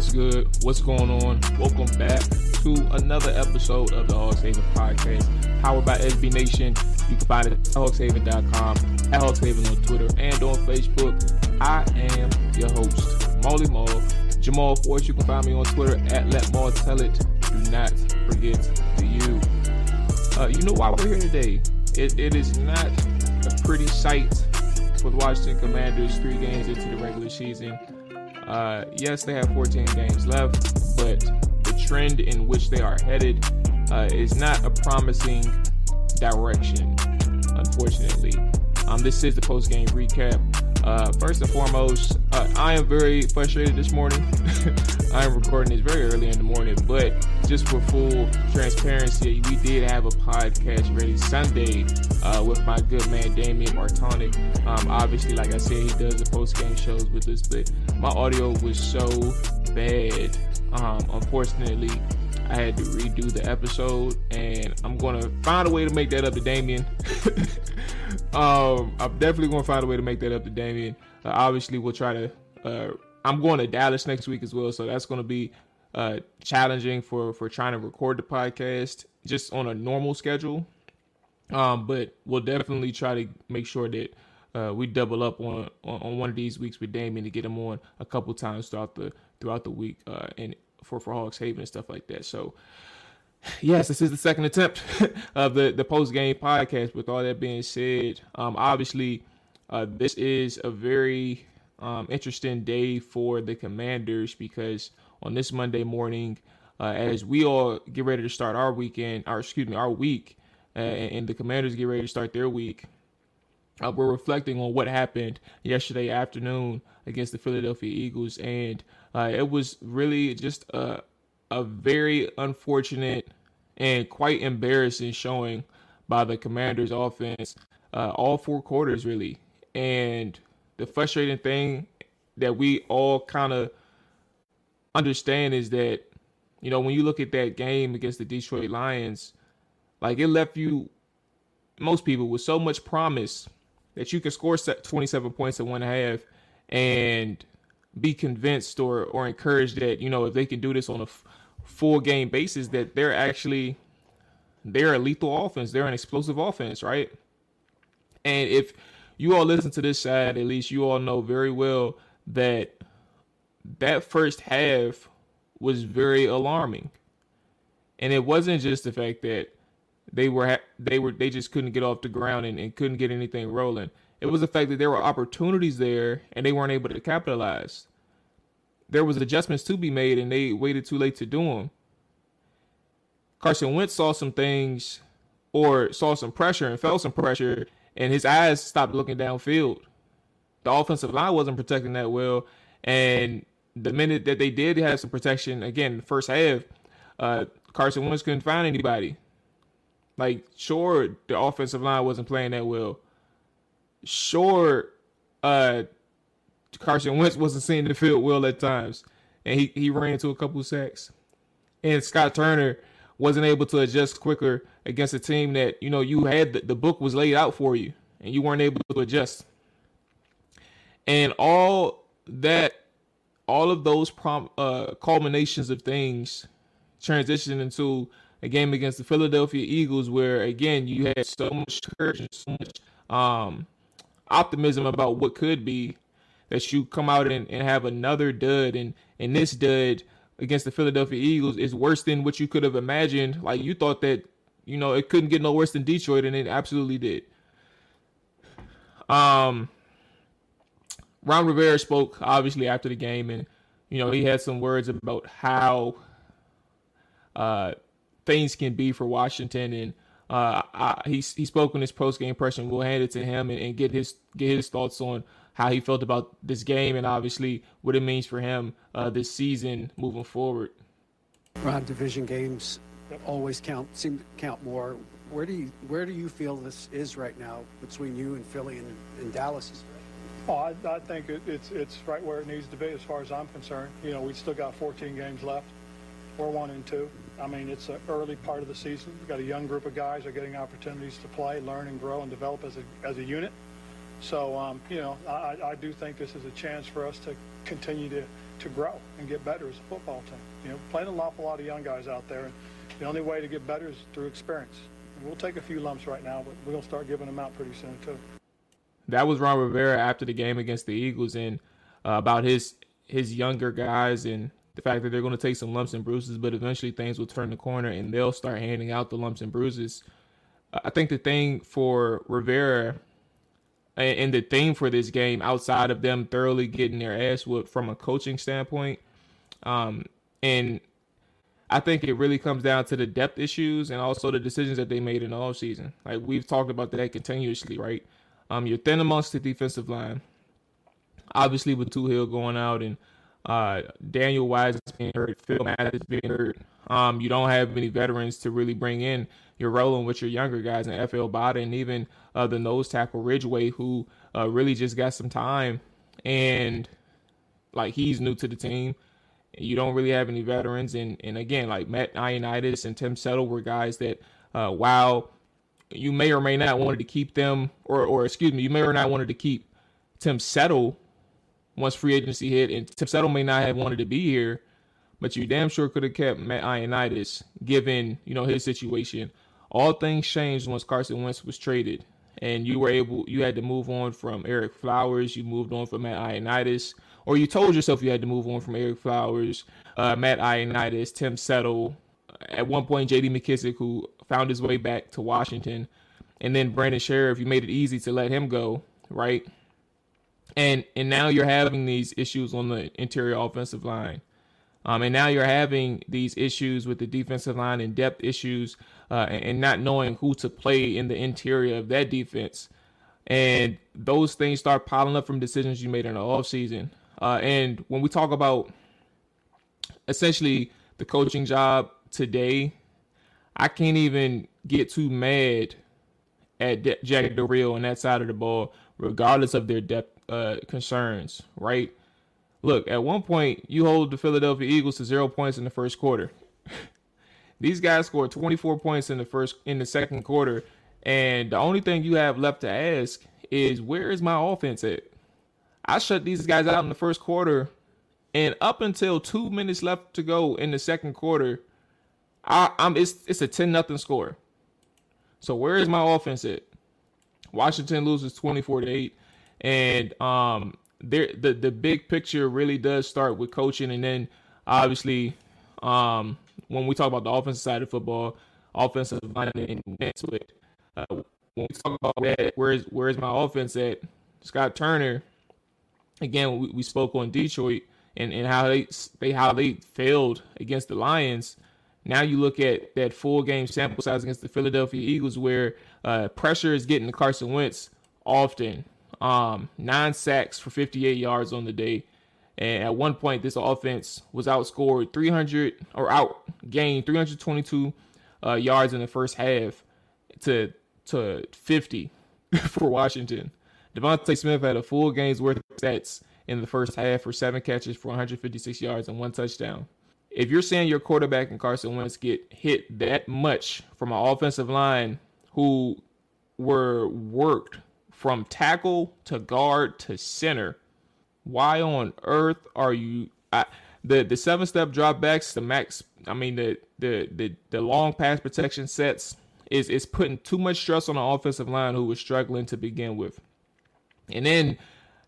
What's good? What's going on? Welcome back to another episode of the Hogs Haven Podcast, powered by SB Nation. You can find it at hogshaven.com, at hogshaven on Twitter, and on Facebook. I am your host, Molly Maul. Jamual Force, you can find me on Twitter at Let Maul Tell It. Do not forget the you. Uh, you know why we're here today? It, it is not a pretty sight for the Washington Commanders three games into the regular season. Uh, yes, they have 14 games left, but the trend in which they are headed uh, is not a promising direction, unfortunately. Um, this is the post game recap. Uh, first and foremost, uh, I am very frustrated this morning. I am recording this very early in the morning, but just for full transparency, we did have a podcast ready Sunday uh, with my good man Damian Martonic. Um, obviously, like I said, he does the post game shows with us, but my audio was so bad. Um, unfortunately, I had to redo the episode, and I'm gonna find a way to make that up to Damien. um, I'm definitely gonna find a way to make that up to Damien. Uh, obviously, we'll try to. Uh, I'm going to Dallas next week as well, so that's gonna be uh, challenging for for trying to record the podcast just on a normal schedule. Um, but we'll definitely try to make sure that uh, we double up on, on, on one of these weeks with Damien to get him on a couple times throughout the throughout the week uh, and for for Hogs Haven and stuff like that. So yes, this is the second attempt of the the post game podcast. With all that being said, um, obviously uh, this is a very um, interesting day for the Commanders because on this Monday morning, uh, as we all get ready to start our weekend, or excuse me, our week, uh, and the Commanders get ready to start their week. Uh, we're reflecting on what happened yesterday afternoon against the Philadelphia Eagles, and uh, it was really just a a very unfortunate and quite embarrassing showing by the Commanders' offense, uh, all four quarters really. And the frustrating thing that we all kind of understand is that, you know, when you look at that game against the Detroit Lions, like it left you, most people, with so much promise that you can score 27 points in one half and be convinced or or encouraged that you know if they can do this on a full game basis that they're actually they're a lethal offense. They're an explosive offense right? And if you all listen to this side at least you all know very well that that first half was very alarming. And it wasn't just the fact that they were they were they just couldn't get off the ground and, and couldn't get anything rolling. It was the fact that there were opportunities there and they weren't able to capitalize. There was adjustments to be made and they waited too late to do them. Carson Wentz saw some things or saw some pressure and felt some pressure and his eyes stopped looking downfield. The offensive line wasn't protecting that well and the minute that they did have some protection again the first half, uh, Carson Wentz couldn't find anybody. Like sure the offensive line wasn't playing that well sure uh Carson Wentz wasn't seeing the field well at times. And he, he ran into a couple sacks. And Scott Turner wasn't able to adjust quicker against a team that, you know, you had the, the book was laid out for you and you weren't able to adjust. And all that all of those prom, uh, culminations of things transitioned into a game against the Philadelphia Eagles where again you had so much courage and so much um optimism about what could be that you come out and, and have another dud and and this dud against the Philadelphia Eagles is worse than what you could have imagined. Like you thought that, you know, it couldn't get no worse than Detroit, and it absolutely did. Um, Ron Rivera spoke obviously after the game, and you know he had some words about how uh, things can be for Washington, and uh, I, he he spoke in his post game impression. We'll hand it to him and, and get his get his thoughts on how he felt about this game and obviously what it means for him uh, this season moving forward. Ron, division games always count seem to count more. Where do you where do you feel this is right now between you and Philly and, and Dallas? Oh, I, I think it, it's it's right where it needs to be as far as I'm concerned. You know, we still got 14 games left. We're one and two. I mean, it's an early part of the season. We've got a young group of guys are getting opportunities to play, learn, and grow and develop as a as a unit. So, um, you know, I, I do think this is a chance for us to continue to, to grow and get better as a football team. You know, playing an awful lot of young guys out there, and the only way to get better is through experience. And we'll take a few lumps right now, but we're going to start giving them out pretty soon, too. That was Ron Rivera after the game against the Eagles and uh, about his his younger guys and the fact that they're going to take some lumps and bruises, but eventually things will turn the corner and they'll start handing out the lumps and bruises. I think the thing for Rivera and the theme for this game outside of them thoroughly getting their ass whooped from a coaching standpoint. Um, and I think it really comes down to the depth issues and also the decisions that they made in the offseason. Like we've talked about that continuously, right? Um, you're thin amongst the defensive line. Obviously, with Toohill going out and uh, Daniel Wise is being hurt, Phil Mathis being hurt, um, you don't have any veterans to really bring in. You're rolling with your younger guys and Efe Obada and even uh, the nose tackle Ridgeway, who uh, really just got some time and like he's new to the team. You don't really have any veterans, and and again, like Matt Ioannidis and Tim Settle were guys that, uh, while you may or may not wanted to keep them, or or excuse me, you may or not wanted to keep Tim Settle once free agency hit, and Tim Settle may not have wanted to be here, but you damn sure could have kept Matt Ioannidis given you know his situation all things changed once Carson Wentz was traded, and you were able, you had to move on from Ereck Flowers, you moved on from Matt Ioannidis, or you told yourself you had to move on from Ereck Flowers, uh, Matt Ioannidis, Tim Settle, at one point J.D. McKissic, who found his way back to Washington, and then Brandon Scherff. You made it easy to let him go, right? And and now you're having these issues on the interior offensive line. Um, and now you're having these issues with the defensive line and depth issues uh, and not knowing who to play in the interior of that defense. And those things start piling up from decisions you made in the offseason. Uh, and when we talk about essentially the coaching job today, I can't even get too mad at De- Jack Del Rio on that side of the ball, regardless of their depth uh, concerns, right? Look, at one point, you hold the Philadelphia Eagles to zero points in the first quarter. These guys scored 24 points in the first in the second quarter, and the only thing you have left to ask is where is my offense at? I shut these guys out in the first quarter, and up until two minutes left to go in the second quarter, I, am it's it's a 10 nothing score. So where is my offense at? Washington loses 24 to 8, and um, there the the big picture really does start with coaching, and then obviously, um, when we talk about the offensive side of football, offensive line and next to it. Uh, when we talk about that, where's where's my offense at? Scott Turner. Again, we, we spoke on Detroit and, and how they they how they failed against the Lions. Now you look at that full game sample size against the Philadelphia Eagles, where uh, pressure is getting to Carson Wentz often. Um, nine sacks for 58 yards on the day. And at one point, this offense was outscored 300 or out gained 322 uh, yards in the first half to to 50 for Washington. DeVonta Smith had a full game's worth of stats in the first half for seven catches for 156 yards and one touchdown. If you're saying your quarterback and Carson Wentz get hit that much from an offensive line who were worked from tackle to guard to center. Why on earth are you I, the the seven step dropbacks, the max? I mean the the the the long pass protection sets is is putting too much stress on the offensive line who was struggling to begin with. And then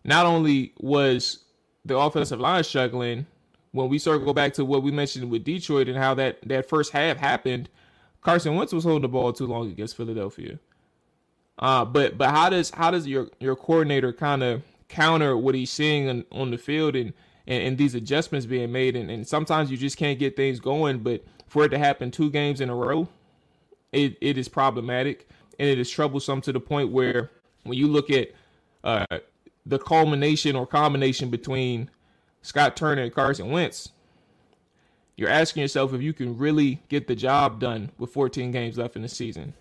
not only was the offensive line struggling, when we circle back to what we mentioned with Detroit and how that, that first half happened, Carson Wentz was holding the ball too long against Philadelphia. Uh, but but how does how does your your coordinator kind of counter what he's seeing on, on the field and, and, and these adjustments being made and, and sometimes you just can't get things going but for it to happen two games in a row it, it is problematic and it is troublesome to the point where when you look at uh, the culmination or combination between Scott Turner and Carson Wentz, you're asking yourself if you can really get the job done with 14 games left in the season.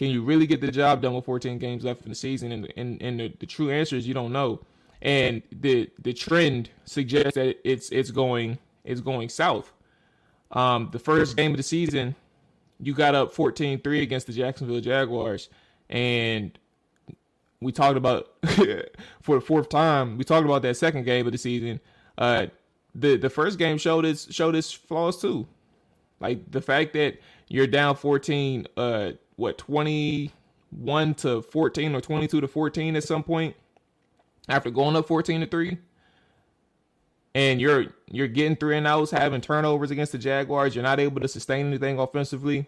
Can you really get the job done with 14 games left in the season? And and, and the, the true answer is you don't know. And the the trend suggests that it's it's going it's going south. Um, the first game of the season, you got up 14-3 against the Jacksonville Jaguars, and we talked about for the fourth time. We talked about that second game of the season. Uh, the the first game showed its showed its flaws too, like the fact that you're down 14, uh, what 21 to 14 or 22 to 14 at some point after going up 14 to three, and you're you're getting three and outs, having turnovers against the Jaguars. You're not able to sustain anything offensively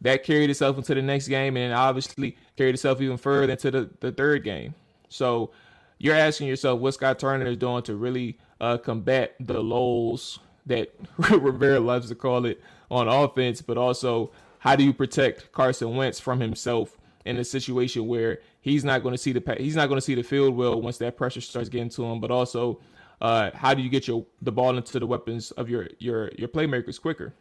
that carried itself into the next game and obviously carried itself even further into the, the third game. So you're asking yourself what Scott Turner is doing to really uh, combat the lows that Rivera loves to call it on offense, but also how do you protect Carson Wentz from himself in a situation where he's not going to see the he's not going to see the field well once that pressure starts getting to him, but also uh, how do you get your the ball into the weapons of your your your playmakers quicker?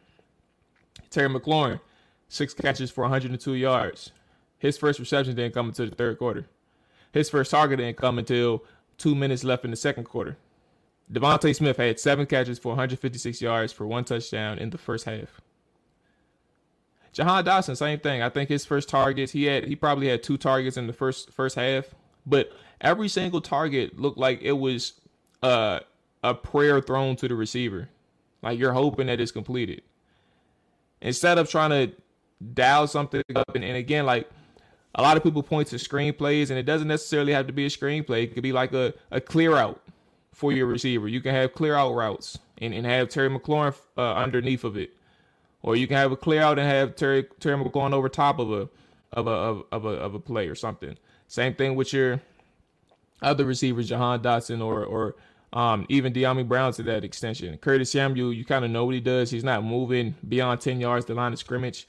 Terry McLaurin, six catches for 102 yards. His first reception didn't come until the third quarter. His first target didn't come until two minutes left in the second quarter. DeVonta Smith had seven catches for 156 yards for one touchdown in the first half. Jahan Dotson, same thing. I think his first targets, he had he probably had two targets in the first first half, but every single target looked like it was uh, a prayer thrown to the receiver. Like you're hoping that it's completed. Instead of trying to dial something up. And, and again, like a lot of people point to screenplays, and it doesn't necessarily have to be a screenplay. It could be like a, a clear out for your receiver. You can have clear out routes and, and have Terry McLaurin uh, underneath of it. Or you can have a clear out and have Terry Terry McLaurin over top of a of a of, of a of a play or something. Same thing with your other receivers, Jahan Dotson or or um, even Dyami Brown to that extension. Curtis Samuel, you kind of know what he does. He's not moving beyond 10 yards the line of scrimmage.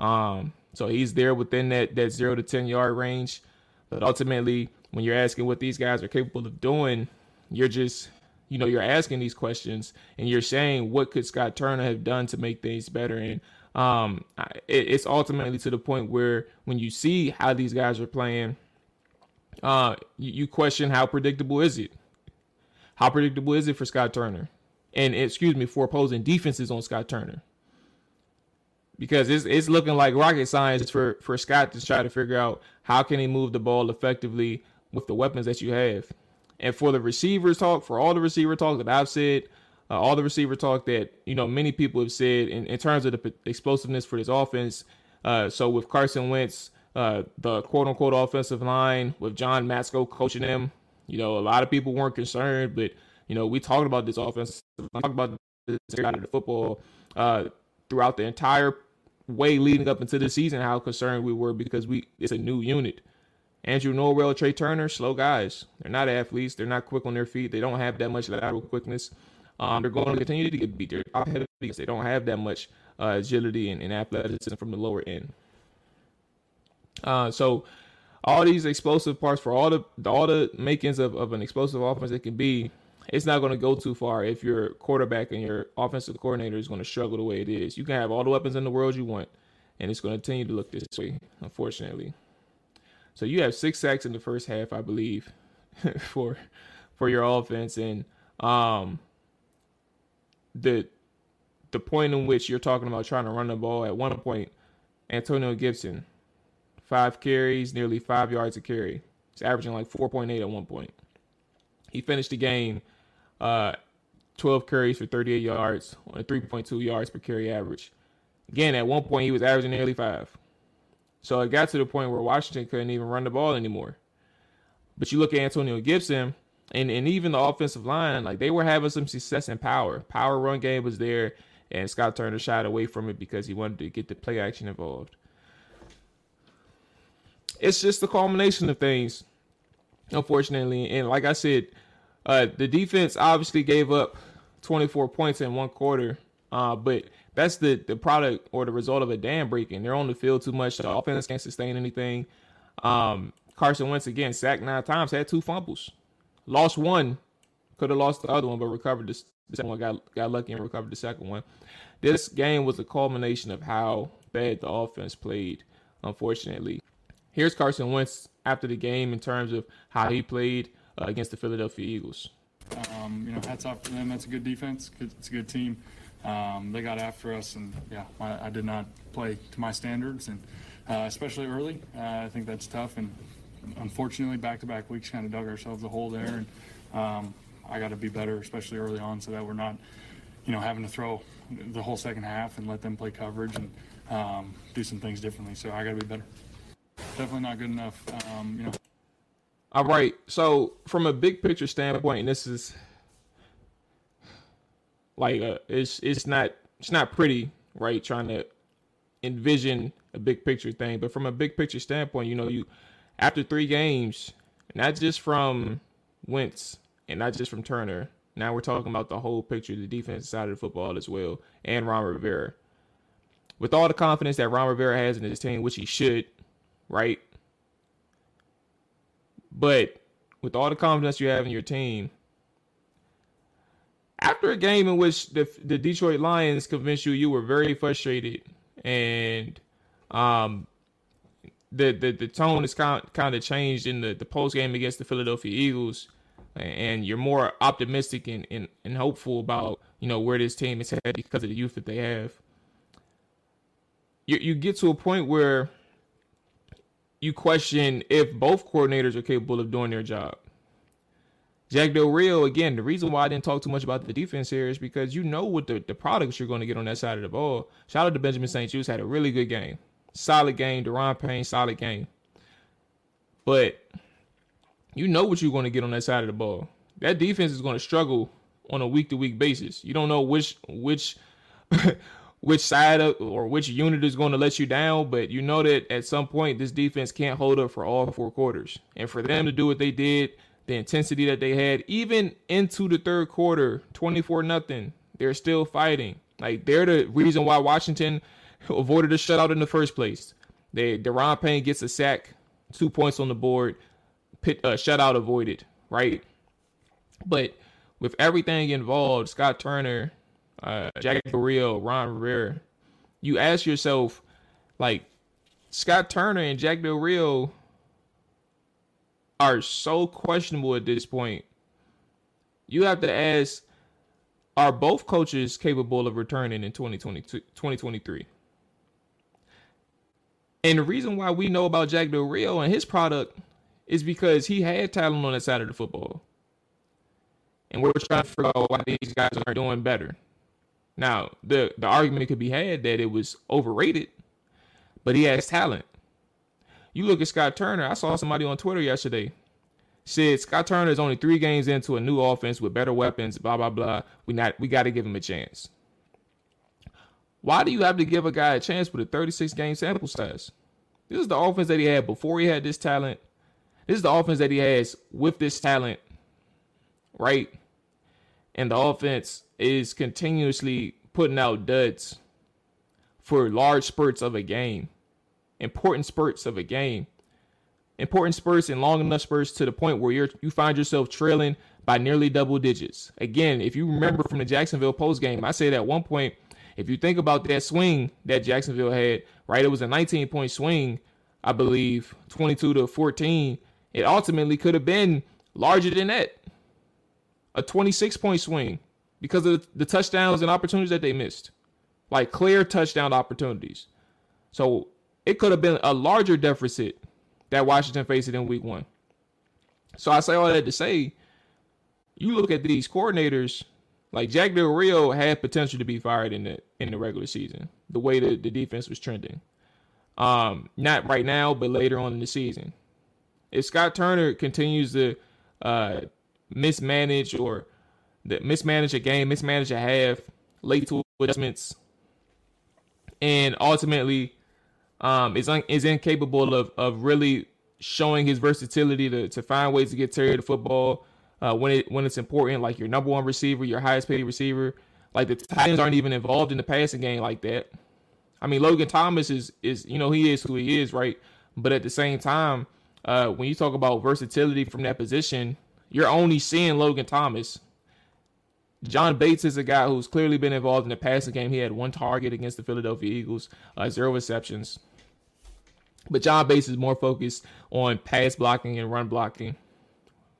Um, so he's there within that that zero to ten yard range. But ultimately, when you're asking what these guys are capable of doing, you're just you know you're asking these questions and you're saying what could Scott Turner have done to make things better and um, it, it's ultimately to the point where when you see how these guys are playing, uh, you, you question how predictable is it? How predictable is it for Scott Turner? And excuse me for opposing defenses on Scott Turner because it's it's looking like rocket science for for Scott to try to figure out how can he move the ball effectively with the weapons that you have. And for the receivers talk, for all the receiver talk that I've said, uh, all the receiver talk that you know many people have said in, in terms of the p- explosiveness for this offense. Uh, so with Carson Wentz, uh, the quote unquote offensive line with John Matsko coaching them, you know a lot of people weren't concerned, but you know we talked about this offense, talked about this side of the football uh, throughout the entire way leading up into the season how concerned we were because we it's a new unit. Andrew Norwell, Trai Turner, slow guys. They're not athletes. They're not quick on their feet. They don't have that much lateral quickness. Um, they're going to continue to get beat. They're top heavy because they don't have that much uh, agility and, and, athleticism from the lower end. Uh, so all these explosive parts for all the all the makings of, of an explosive offense it can be it's not going to go too far if your quarterback and your offensive coordinator is going to struggle the way it is. You can have all the weapons in the world you want, and it's going to continue to look this way, unfortunately. So you have six sacks in the first half, I believe, for for your offense, and um, the the point in which you're talking about trying to run the ball at one point, Antonio Gibson, five carries, nearly five yards a carry. He's averaging like 4.8 at one point. He finished the game uh, 12 carries for 38 yards on a 3.2 yards per carry average. Again, at one point, he was averaging nearly five. So it got to the point where Washington couldn't even run the ball anymore. But you look at Antonio Gibson and, and even the offensive line, like they were having some success in power. Power run game was there, and Scott Turner shied away from it because he wanted to get the play action involved. It's just a culmination of things, unfortunately. And like I said, uh, the defense obviously gave up 24 points in one quarter, uh, but that's the, the product or the result of a dam breaking. They're on the field too much. The offense can't sustain anything. Um, Carson Wentz again sacked nine times, had two fumbles, lost one, could have lost the other one, but recovered the, the second one. Got got lucky and recovered the second one. This game was a culmination of how bad the offense played. Unfortunately, here's Carson Wentz after the game in terms of how he played uh, against the Philadelphia Eagles. Um, you know, hats off to them. That's a good defense. It's a good team. Um, they got after us, and yeah, I, I, did not play to my standards, and uh, especially early. Uh, I think that's tough, and unfortunately, back-to-back weeks kind of dug ourselves a hole there, and um, I got to be better, especially early on, so that we're not, you know, having to throw the whole second half and let them play coverage and um, do some things differently. So I got to be better. Definitely not good enough, um, you know. All right. So from a big picture standpoint, this is like uh, it's it's not it's not pretty, right? Trying to envision a big picture thing, but from a big picture standpoint, you know, you after three games, not just from Wentz and not just from Turner. Now we're talking about the whole picture, the defensive side of the football as well, and Ron Rivera. With all the confidence that Ron Rivera has in his team, which he should, right? But with all the confidence you have in your team, after a game in which the the Detroit Lions convinced you you were very frustrated and um the the, the tone has kind kind of changed in the, the post game against the Philadelphia Eagles and you're more optimistic and, and, and hopeful about you know where this team is headed because of the youth that they have. You you get to a point where you question if both coordinators are capable of doing their job Jack Del Rio, again, the reason why I didn't talk too much about the defense here is because you know what the, the products you're going to get on that side of the ball. Shout out to Benjamin St-Juste, had a really good game. Solid game. Daron Payne, solid game. But you know what you're going to get on that side of the ball. That defense is going to struggle on a week to week basis. You don't know which which which side of or which unit is going to let you down, but you know that at some point this defense can't hold up for all four quarters. And for them to do what they did the intensity that they had, even into the third quarter, 24 nothing. They're still fighting. Like they're the reason why Washington avoided a shutout in the first place. They Daron Payne gets a sack, two points on the board, pit uh, shutout avoided, right? But with everything involved, Scott Turner, uh, Jack Del Rio, Ron Rivera, you ask yourself, like Scott Turner and Jack Del Rio are so questionable at this point. You have to ask are both coaches capable of returning in 2022, 2023? And the reason why we know about Jack Del Rio and his product is because he had talent on that side of the football. And we're trying to figure out why these guys are doing better. Now, the, the argument could be had that it was overrated, but he has talent. You look at Scott Turner. I saw somebody on Twitter yesterday said Scott Turner is only three games into a new offense with better weapons. Blah blah blah. We not we got to give him a chance. Why do you have to give a guy a chance with a 36 game sample size? This is the offense that he had before he had this talent. This is the offense that he has with this talent, right? And the offense is continuously putting out duds for large spurts of a game important spurts of a game. Important spurts and long enough spurts to the point where you're you find yourself trailing by nearly double digits. Again, if you remember from the Jacksonville post game, I said at one point, if you think about that swing that Jacksonville had, right, it was a 19 point swing, I believe, 22 to 14. It ultimately could have been larger than that, a 26 point swing because of the touchdowns and opportunities that they missed, like clear touchdown opportunities. So it could have been a larger deficit that Washington faced in week one. So I say all that to say, you look at these coordinators, like Jack Del Rio had potential to be fired in the in the regular season, the way that the defense was trending. Um, not right now, but later on in the season. If Scott Turner continues to uh, mismanage or the mismanage a game, mismanage a half, late to adjustments, and ultimately um, is un- is incapable of of really showing his versatility to, to find ways to get Terry the football uh, when it when it's important, like your number one receiver, your highest paid receiver. Like the tight ends aren't even involved in the passing game like that. I mean, Logan Thomas is is you know he is who he is, right? But at the same time, uh, when you talk about versatility from that position, you're only seeing Logan Thomas. John Bates is a guy who's clearly been involved in the passing game. He had one target against the Philadelphia Eagles, uh, zero receptions. But John Bates is more focused on pass blocking and run blocking,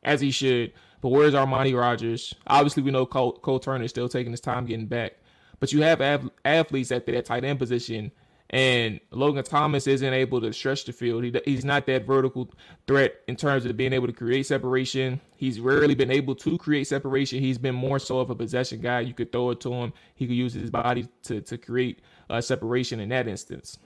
as he should. But where's Armani Rogers? Obviously, we know Cole, Cole Turner is still taking his time getting back. But you have athletes at that tight end position and Logan Thomas isn't able to stretch the field. He, he's not that vertical threat in terms of being able to create separation. He's rarely been able to create separation. He's been more so of a possession guy. You could throw it to him. He could use his body to, to create uh, separation in that instance.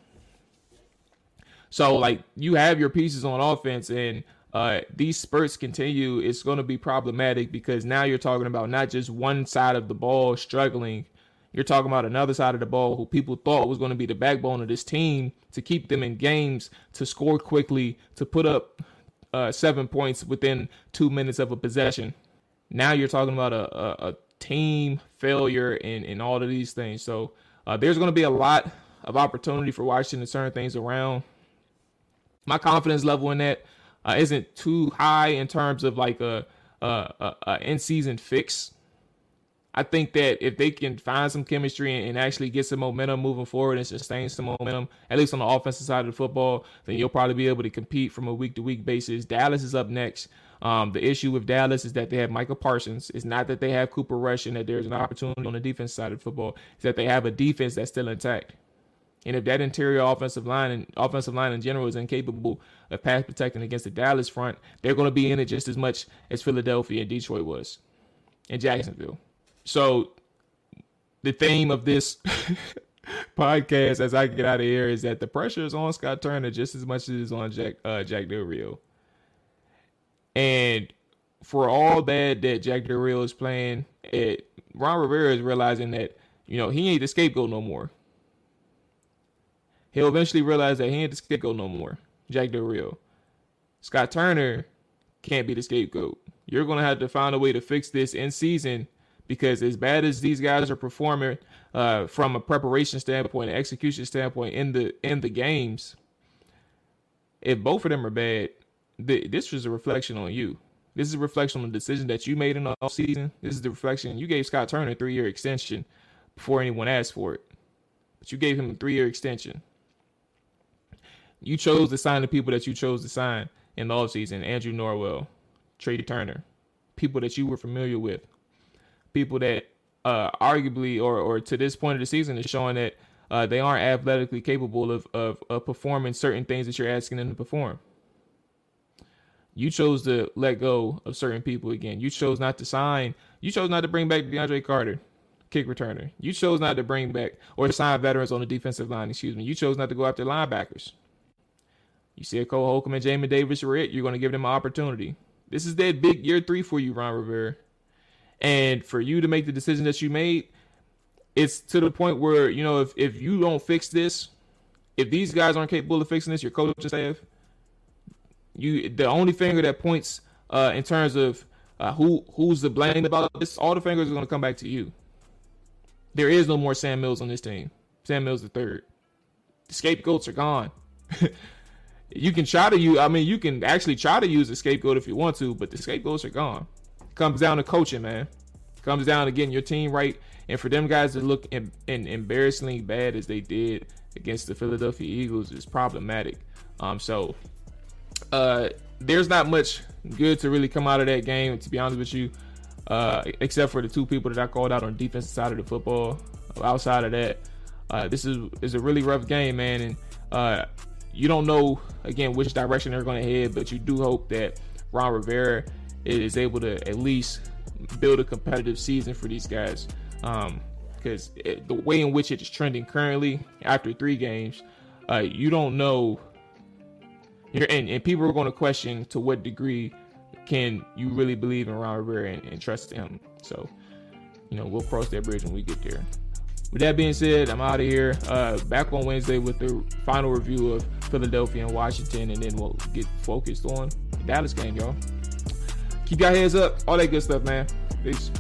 So, like, you have your pieces on offense, and uh, these spurts continue. It's going to be problematic because now you're talking about not just one side of the ball struggling – you're talking about another side of the ball who people thought was going to be the backbone of this team to keep them in games, to score quickly, to put up uh, seven points within two minutes of a possession. Now you're talking about a, a, a team failure in, in all of these things. So uh, there's going to be a lot of opportunity for Washington to turn things around. My confidence level in that uh, not too high in terms of like a, a, a, a in season fix. I think that if they can find some chemistry and, and, actually get some momentum moving forward and sustain some momentum, at least on the offensive side of the football, then you'll probably be able to compete from a week to week basis. Dallas is up next. Um, the issue with Dallas is that they have Micah Parsons. It's not that they have Cooper Rush and that there's an opportunity on the defense side of football. It's that they have a defense that's still intact. And if that interior offensive line and offensive line in general is incapable of pass protecting against the Dallas front, they're going to be in it just as much as Philadelphia and Detroit was, and Jacksonville. So the theme of this podcast as I get out of here is that the pressure is on Scott Turner just as much as it is on Jack uh, Jack Del Rio. And for all bad that Jack Del Rio is playing, it, Ron Rivera is realizing that you know he ain't the scapegoat no more. He'll eventually realize that he ain't the scapegoat no more. Jack Del Rio. Scott Turner can't be the scapegoat. You're gonna have to find a way to fix this in season because as bad as these guys are performing uh, from a preparation standpoint, execution standpoint in the in the games, if both of them are bad, th- this was a reflection on you. This is a reflection on the decision that you made in the offseason. This is the reflection you gave Scott Turner a three year extension before anyone asked for it, but you gave him a three year extension. You chose to sign the people that you chose to sign in the offseason Andrew Norwell, Trai Turner, people that you were familiar with, people that uh, arguably or or to this point of the season is showing that uh, they aren't athletically capable of, of, of performing certain things that you're asking them to perform. You chose to let go of certain people again. You chose not to sign. You chose not to bring back DeAndre Carter, kick returner. You chose not to bring back or sign veterans on the defensive line. Excuse me. You chose not to go after linebackers. You see a Cole Holcomb and Jamin Davis are it. You're going to give them an opportunity. This is that big year three for you, Ron Rivera. And for you to make the decision that you made, it's to the point where, you know, if, if you don't fix this, if these guys aren't capable of fixing this, your coaching staff, you the only finger that points uh, in terms of uh, who who's the blame about this, all the fingers are going to come back to you. There is no more Sam Mills on this team. Sam Mills the third. The scapegoats are gone. you can try to use. I mean, you can actually try to use the scapegoat if you want to, but the scapegoats are gone comes down to coaching, man. Comes down to getting your team right, and for them guys to look in, in embarrassingly bad as they did against the Philadelphia Eagles is problematic. Um, so uh, there's not much good to really come out of that game, to be honest with you, uh, except for the two people that I called out on defensive side of the football. Outside of that, uh, this is is a really rough game, man, and uh, you don't know again which direction they're going to head, but you do hope that Ron Rivera is able to at least build a competitive season for these guys. Because um, the way in which it is trending currently, after three games, uh, you don't know and, and people are going to question to what degree can you really believe in Ron Rivera and, and trust him. So, you know, we'll cross that bridge when we get there. With that being said, I'm out of here. Uh, back on Wednesday with the final review of Philadelphia and Washington, and then we'll get focused on the Dallas game, y'all. Keep your heads up, all that good stuff, man. Peace.